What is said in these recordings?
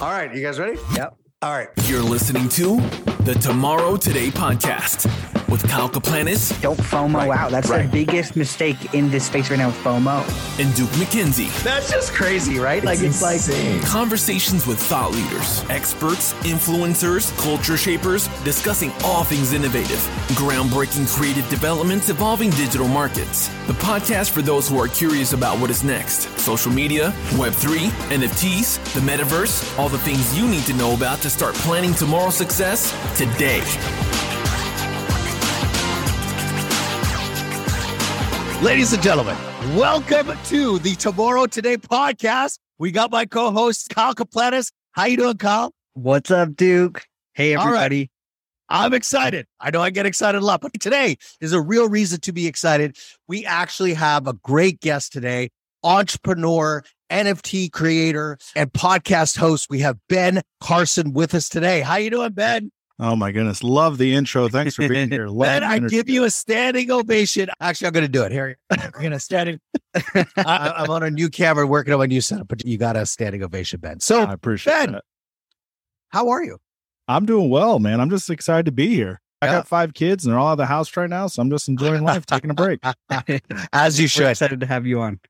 All right, you guys ready? Yep. All right. You're listening to the Tomorrow Today podcast with Kyle Kaplanis Don't FOMO Right, out. That's right. the biggest mistake in this space right now. FOMO. and Duke McKenzie. That's just crazy, right? Like it's, like Conversations with thought leaders, experts, influencers, culture shapers, discussing all things innovative, groundbreaking creative developments, evolving digital markets. The podcast for those who are curious about what is next social media, Web3, NFTs, the metaverse, all the things you need to know about to start planning tomorrow's success today. Ladies and gentlemen, welcome to the Tomorrow Today podcast. We got my co-host Kyle Kaplanis. How you doing, Kyle? What's up, Duke? Hey, right. everybody. I'm excited. I know I get excited a lot, but today is a real reason to be excited. We actually have a great guest today, entrepreneur, NFT creator, and podcast host. We have Ben Carson with us today. How you doing, Ben? Oh my goodness. Love the intro. Thanks for being here. Ben, I give you a standing ovation. Actually, I'm going to do it. Here, I'm going to stand. I, I'm on a new camera working on my new setup, but you got a standing ovation, Ben. So, I appreciate Ben, that. how are you? I'm doing well, man. I'm just excited to be here. I Yeah. got five kids and they're all out of the house right now. So I'm just enjoying life, taking a break. As you We're should. excited to have you on.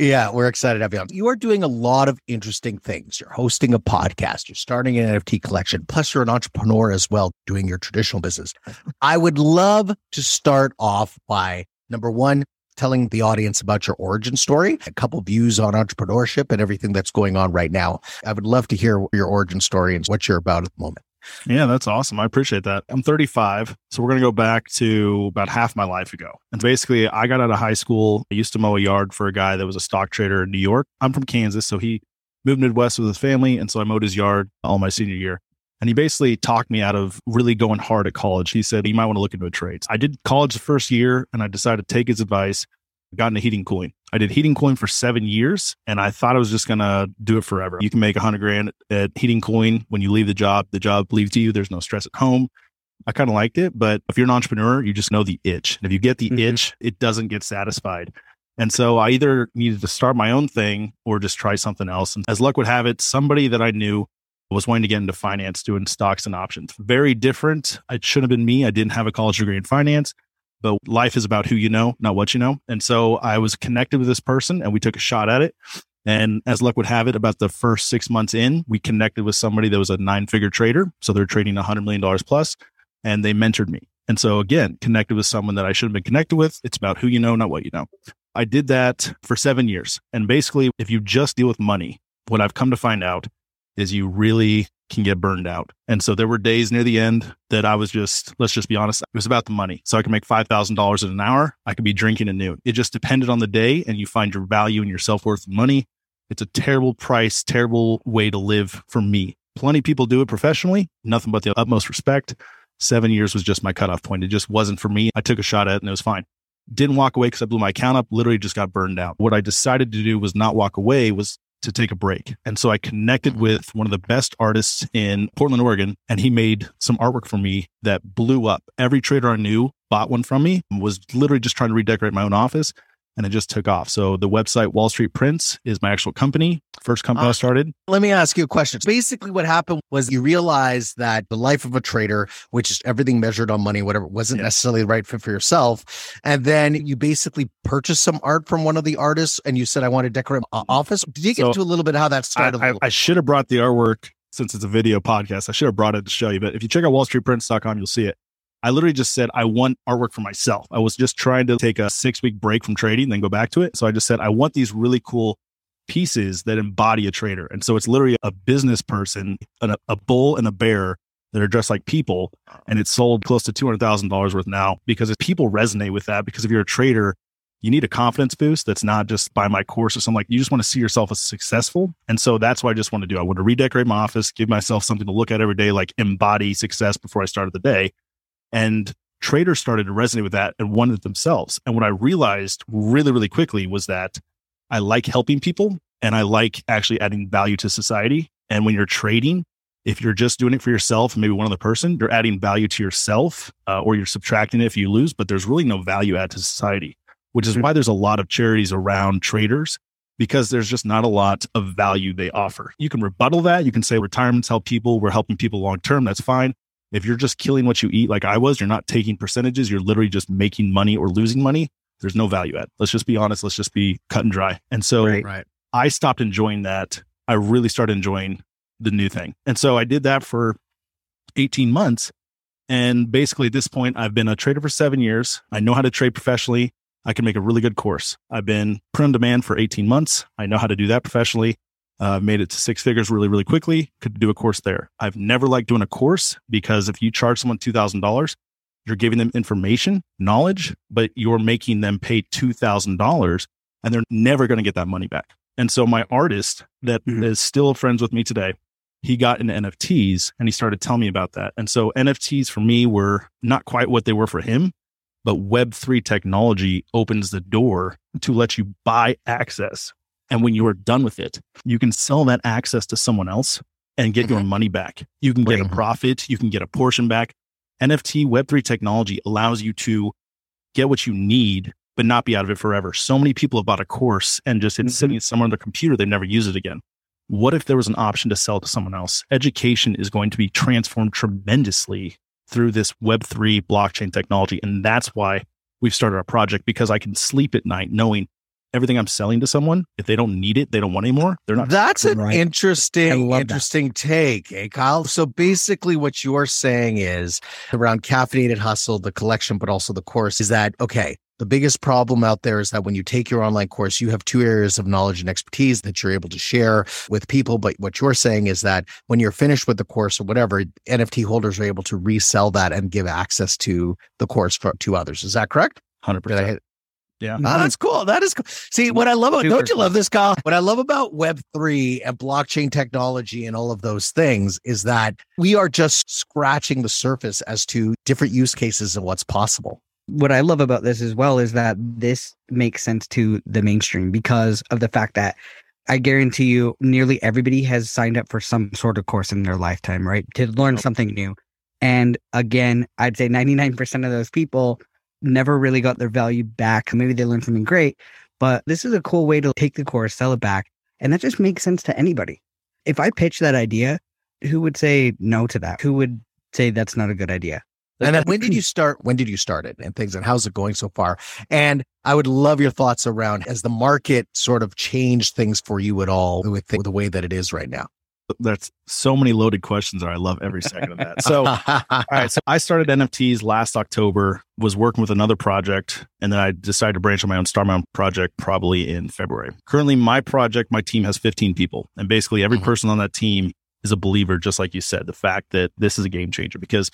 Yeah, we're excited to have you on. You are doing a lot of interesting things. You're hosting a podcast, you're starting an NFT collection, plus you're an entrepreneur as well, doing your traditional business. I would love to start off by number one, telling the audience about your origin story, a couple views on entrepreneurship and everything that's going on right now. I would love to hear your origin story and what you're about at the moment. Yeah, that's awesome. I appreciate that. I'm 35. So we're going to go back to about half my life ago. And basically, I got out of high school. I used to mow a yard for a guy that was a stock trader in New York. I'm from Kansas. So he moved Midwest with his family. And so I mowed his yard all my senior year. And he basically talked me out of really going hard at college. He said, You might want to look into a trade. I did college the first year and I decided to take his advice. I got into heating cooling. I did heating cooling for seven years and I thought I was just going to do it forever. You can make a hundred grand at heating cooling when you leave the job. The job leaves you. There's no stress at home. I kind of liked it, but if you're an entrepreneur, you just know the itch. And if you get the Mhm. itch, it doesn't get satisfied. And so I either needed to start my own thing or just try something else. And as luck would have it, somebody that I knew was wanting to get into finance doing stocks and options. Very different. It shouldn't have been me. I didn't have a college degree in finance, but life is about who you know, not what you know. And so I was connected with this person and we took a shot at it. And as luck would have it, about the first six months in, we connected with somebody that was a nine figure trader. So they're trading $100 million plus and they mentored me. And so again, connected with someone that I should have been connected with. It's about who you know, not what you know. I did that for seven years. And basically, if you just deal with money, what I've come to find out is you really can get burned out. And so there were days near the end that I was just, let's just be honest, it was about the money. So I could make $5,000 in an hour. I could be drinking at noon. It just depended on the day and you find your value and your self worth money. It's a terrible price, terrible way to live for me. Plenty people do it professionally, nothing but the utmost respect. Seven years was just my cutoff point. It just wasn't for me. I took a shot at it and it was fine. Didn't walk away because I blew my account up, literally just got burned out. What I decided to do was not walk away, was to take a break. And so I connected with one of the best artists in Portland, Oregon, and he made some artwork for me that blew up. Every trader I knew bought one from me, was literally just trying to redecorate my own office, and it just took off. So the website Wall Street Prints is my actual company, first company I uh, started. Let me ask you a question. Basically, what happened was you realized that the life of a trader, which is everything measured on money, whatever, wasn't Yeah. necessarily the right fit for yourself. And then you basically purchased some art from one of the artists and you said, I want to decorate my mm-hmm. office. Did you get So, into a little bit how that I, started? I, I should have brought the artwork since it's a video podcast. I should have brought it to show you. But if you check out wallstreetprints.com, you'll see it. I literally just said, I want artwork for myself. I was just trying to take a six week break from trading, then go back to it. So I just said, I want these really cool pieces that embody a trader. And so it's literally a business person, a, a bull and a bear that are dressed like people. And it's sold close to $200,000 worth now because people resonate with that. Because if you're a trader, you need a confidence boost that's not just buy my course or something like you just want to see yourself as successful. And so that's what I just want to do. I want to redecorate my office, give myself something to look at every day, like embody success before I started the day. And traders started to resonate with that and wanted it themselves. And what I realized really, really quickly was that I like helping people and I like actually adding value to society. And when you're trading, if you're just doing it for yourself maybe one other person, you're adding value to yourself uh, or you're subtracting it if you lose, but there's really no value add to society, which is why there's a lot of charities around traders because there's just not a lot of value they offer. You can rebuttal that. You can say retirements help people. We're helping people long term. That's fine. If you're just killing what you eat, like I was, you're not taking percentages. You're literally just making money or losing money. There's no value add. Let's just be honest. Let's just be cut and dry. And so Right. Right. I stopped enjoying that. I really started enjoying the new thing. And so I did that for 18 months. And basically, at this point, I've been a trader for seven years. I know how to trade professionally. I can make a really good course. I've been print on demand for 18 months. I know how to do that professionally. Uh, made it to six figures really, really quickly. Could do a course there. I've never liked doing a course because if you charge someone $2,000, you're giving them information, knowledge, but you're making them pay $2,000 and they're never going to get that money back. And so my artist that is Mhm. still friends with me today, he got into NFTs and he started telling me about that. And so NFTs for me were not quite what they were for him, but Web3 technology opens the door to let you buy access. And when you are done with it, you can sell that access to someone else and get your money back. You can get a profit, you can get a portion back. NFT Web3 technology allows you to get what you need, but not be out of it forever. So many people have bought a course and just it's Mhm. sitting somewhere on their computer, they never use it again. What if there was an option to sell to someone else? Education is going to be transformed tremendously through this Web3 blockchain technology. And that's why we've started our project because I can sleep at night knowing everything I'm selling to someone, if they don't need it, they don't want anymore, they're not. That's an Right. I interesting, that. interesting take, eh, Kyle? So basically, what you're saying is around caffeinated hustle, the collection, but also the course is that okay? The biggest problem out there is that when you take your online course, you have two areas of knowledge and expertise that you're able to share with people. But what you're saying is that when you're finished with the course or whatever, NFT holders are able to resell that and give access to the course for, to others. Is that correct? 100%. Did I hit? Yeah. Oh, that's cool. That is cool. See, what I love about, Super don't you love this, Kyle? What I love about Web3 and blockchain technology and all of those things is that we are just scratching the surface as to different use cases and what's possible. what I love about this as well is that this makes sense to the mainstream because of the fact that I guarantee you nearly everybody has signed up for some sort of course in their lifetime, right? To learn something new. And again, I'd say 99% of those people never really got their value back. Maybe they learned something great, but this is a cool way to take the course, sell it back. And that just makes sense to anybody. If I pitch that idea, who would say no to that? Who would say that's not a good idea? And then when did you start? When did you start it and things and how's it going so far? And I would love your thoughts around as the market sort of changed things for you at all with the, the way that it is right now? That's so many loaded questions that I love every second of that. So, all right. So I started NFTs last October, was working with another project, and then I decided to branch on my own, start my own project probably in February. Currently, my project, my team has 15 people, and basically every Mhm. person on that team is a believer, just like you said, the fact that this is a game changer because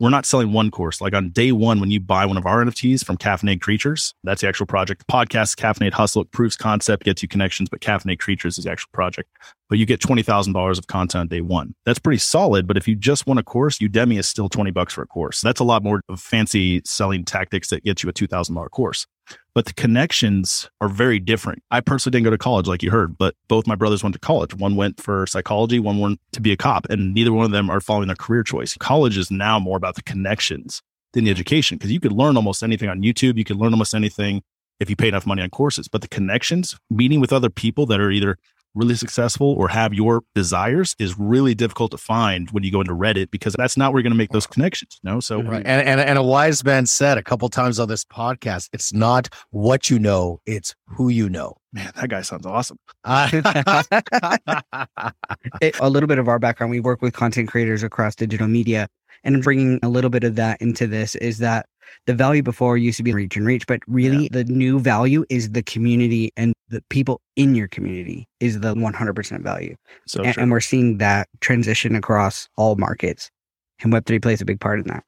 we're not selling one course. Like on day one, when you buy one of our NFTs from Caffeinated Creatures, that's the actual project. The podcast, Caffeinated Hustle, it proves concept, gets you connections, but Caffeinated Creatures is the actual project. But you get $20,000 of content on day one. That's pretty solid. But if you just want a course, Udemy is still 20 bucks for a course. That's a lot more of fancy selling tactics that get you a $2,000 course. But the connections are very different. I personally didn't go to college, like you heard, but both my brothers went to college. One went for psychology, one went to be a cop, and neither one of them are following their career choice. College is now more about the connections than the education because you could learn almost anything on YouTube. You could learn almost anything if you pay enough money on courses. But the connections, meeting with other people that are either really successful or have your desires is really difficult to find when you go into Reddit because that's not where you're going to make those connections. No, so mm-hmm. Right. And, and and a wise man said a couple times on this podcast, it's not what you know, it's who you know. man, that guy sounds awesome. it, a little bit of our background, we work with content creators across digital media. And bringing a little bit of that into this is that the value before used to be reach and reach, but really the new value is the community and the people in your community is the 100% value. So and, and we're seeing that transition across all markets. And Web3 plays a big part in that.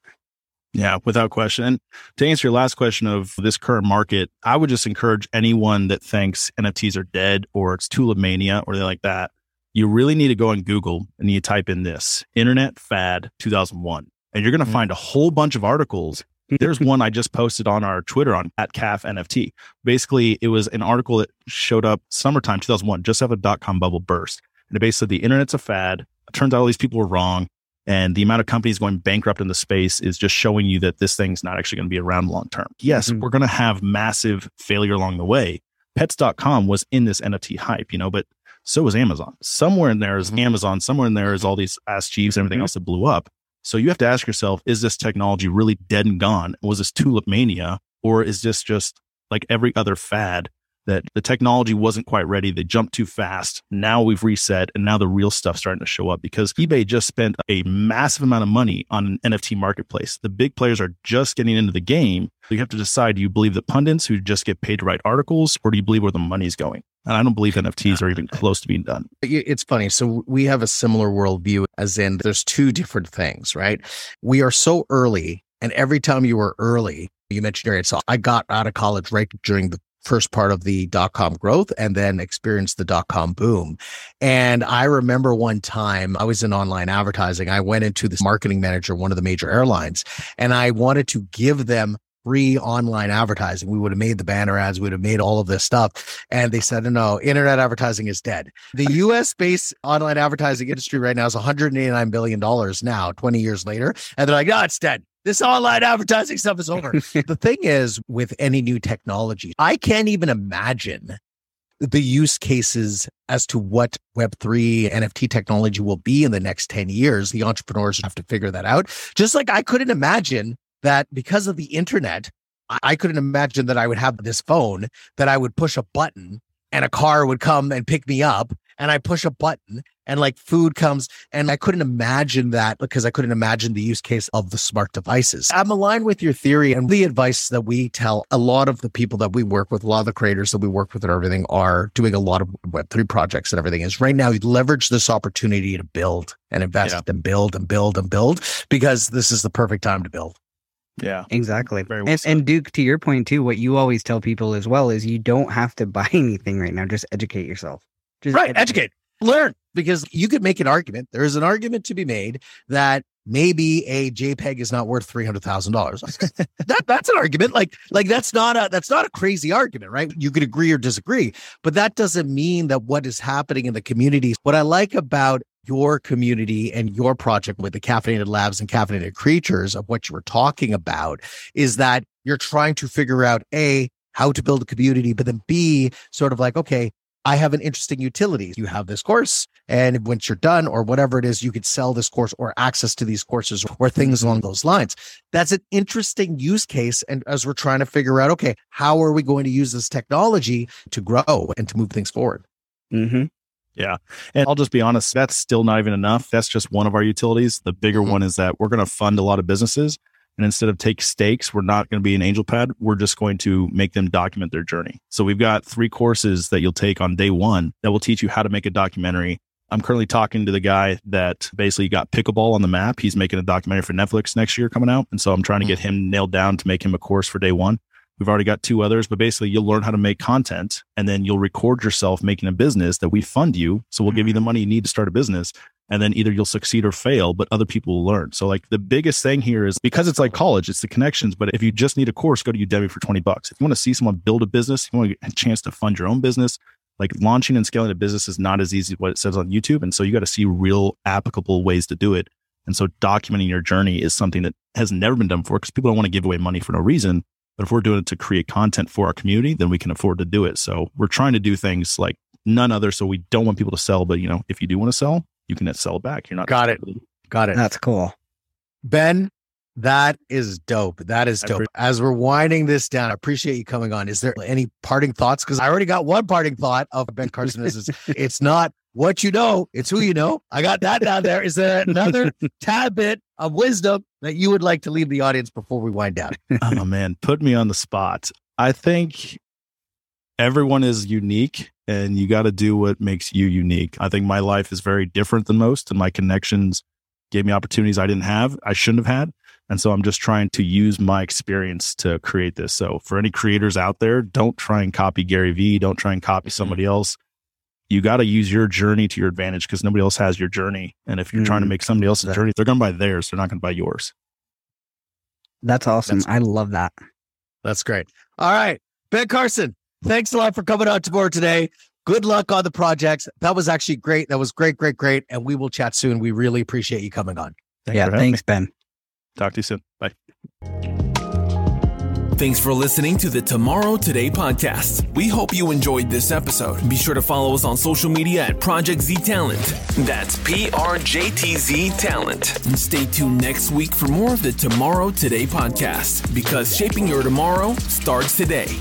Yeah, without question. And to answer your last question of this current market, I would just encourage anyone that thinks NFTs are dead or it's tulip mania or they like that. You really need to go on Google and you type in this Internet Fad 2001, and you're going to Mhm. find a whole bunch of articles. There's one I just posted on our Twitter on at CAF NFT. Basically, it was an article that showed up summertime 2001, just after the dot com bubble burst. And it basically said the internet's a fad. It turns out all these people were wrong. And the amount of companies going bankrupt in the space is just showing you that this thing's not actually going to be around long term. Yes, Mhm. we're going to have massive failure along the way, pets.com was in this NFT hype, you know, but so was Amazon. Somewhere in there is Mhm. Amazon, somewhere in there is all these Ask Jeeves and everything Mhm. else that blew up. So you have to ask yourself, is this technology really dead and gone? Was this tulip mania? Or is this just like every other fad that the technology wasn't quite ready? They jumped too fast. Now we've reset and now the real stuff's starting to show up because eBay just spent a massive amount of money on an NFT marketplace. The big players are just getting into the game. You have to decide, do you believe the pundits who just get paid to write articles or do you believe where the money's going? And I don't believe NFTs are even close to being done. It's funny. So we have a similar worldview, as in there's two different things, right? We are so early, and every time you were early, you mentioned earlier, so I got out of college right during the first part of the dot com growth and then experienced the dot com boom. And I remember one time I was in online advertising. I went into this marketing manager, one of the major airlines, and I wanted to give them free online advertising. We would have made the banner ads, we would have made all of this stuff. And they said, no, internet advertising is dead. The US based online advertising industry right now is $189 billion now, 20 years later. And they're like, no, it's dead. This online advertising stuff is over. the thing is, with any new technology, I can't even imagine the use cases as to what Web3 NFT technology will be in the next 10 years. The entrepreneurs have to figure that out. Just like I couldn't imagine that because of the internet, I- couldn't imagine that I would have this phone that I would push a button and a car would come and pick me up and I push a button and like food comes and I couldn't imagine that because I couldn't imagine the use case of the smart devices. I'm aligned with your theory and the advice that we tell a lot of the people that we work with, a lot of the creators that we work with and everything are doing a lot of web3 projects and everything is right now you leverage this opportunity to build and invest Yeah. and build and build and build because this is the perfect time to build. Yeah. Exactly. Very well and, and Duke, to your point too, what you always tell people as well is you don't have to buy anything right now. Just educate yourself. Just right educate learn because you could make an argument. There is an argument to be made that maybe a jpeg is not worth $300000 that that's an argument. Like like that's not a that's not a crazy argument right? You could agree or disagree but that doesn't mean that what is happening in the communities what i like about your community and your project with the caffeinated labs and caffeinated creatures of what you were talking about is that you're trying to figure out a how to build a community but then b sort of like okay I have an interesting utility. You have this course, and once you're done, or whatever it is, you could sell this course or access to these courses or things along those lines. That's an interesting use case. And as we're trying to figure out, okay, how are we going to use this technology to grow and to move things forward? Mm-hmm. Yeah. And I'll just be honest, that's still not even enough. That's just one of our utilities. The bigger Mhm. one is that we're going to fund a lot of businesses. And instead of take stakes, we're not going to be an angel pad. We're just going to make them document their journey. So we've got three courses that you'll take on day one that will teach you how to make a documentary. I'm currently talking to the guy that basically got pickleball on the map. He's making a documentary for Netflix next year coming out. And so I'm trying to get mm-hmm. him nailed down to make him a course for day one. We've already got two others, but basically you'll learn how to make content and then you'll record yourself making a business that we fund you. So we'll give you the mm-hmm. money you need to start a business. And then either you'll succeed or fail, but other people will learn. So like the biggest thing here is because it's like college, it's the connections. But if you just need a course, go to Udemy for 20 bucks. If you want to see someone build a business, you want a chance to fund your own business, like launching and scaling a business is not as easy as what it says on YouTube. And so you got to see real applicable ways to do it. And so documenting your journey is something that has never been done before because people don't want to give away money for no reason. But if we're doing it to create content for our community, then we can afford to do it. So we're trying to do things like none other. So we don't want people to sell, but you know, if you do want to sell, you can sell it back. You're not Got it. Got it. That's cool. Ben, that is dope. That is dope. appre- As we're winding this down, I appreciate you coming on. Is there any parting thoughts? Because I already got one parting thought of Ben Carson. Is is it's not what you know, it's who you know. I got that down there. Is there another tad bit of wisdom that you would like to leave the audience before we wind down? oh man, put me on the spot. I think everyone is unique and you got to do what makes you unique. I think my life is very different than most and my connections gave me opportunities I didn't have, I shouldn't have had. And so I'm just trying to use my experience to create this. So for any creators out there, don't try and copy Gary Vee, don't try and copy somebody else. You got to use your journey to your advantage because nobody else has your journey. And if you're trying to Mhm. make somebody else's Yeah. journey, they're going to buy theirs. They're not going to buy yours. That's awesome. That's- I love that. That's great. All right. Ben Carson, thanks a lot for coming out to board today. Good luck on the projects. That was actually great. That was great, great, great. And we will chat soon. We really appreciate you coming on. Thanks yeah. for me. Thanks, Ben. Talk to you soon. Bye. Thanks for listening to the Tomorrow Today podcast. We hope you enjoyed this episode. Be sure to follow us on social media at Project Z Talent. That's P R J T Z Talent. And stay tuned next week for more of the Tomorrow Today podcast because shaping your tomorrow starts today.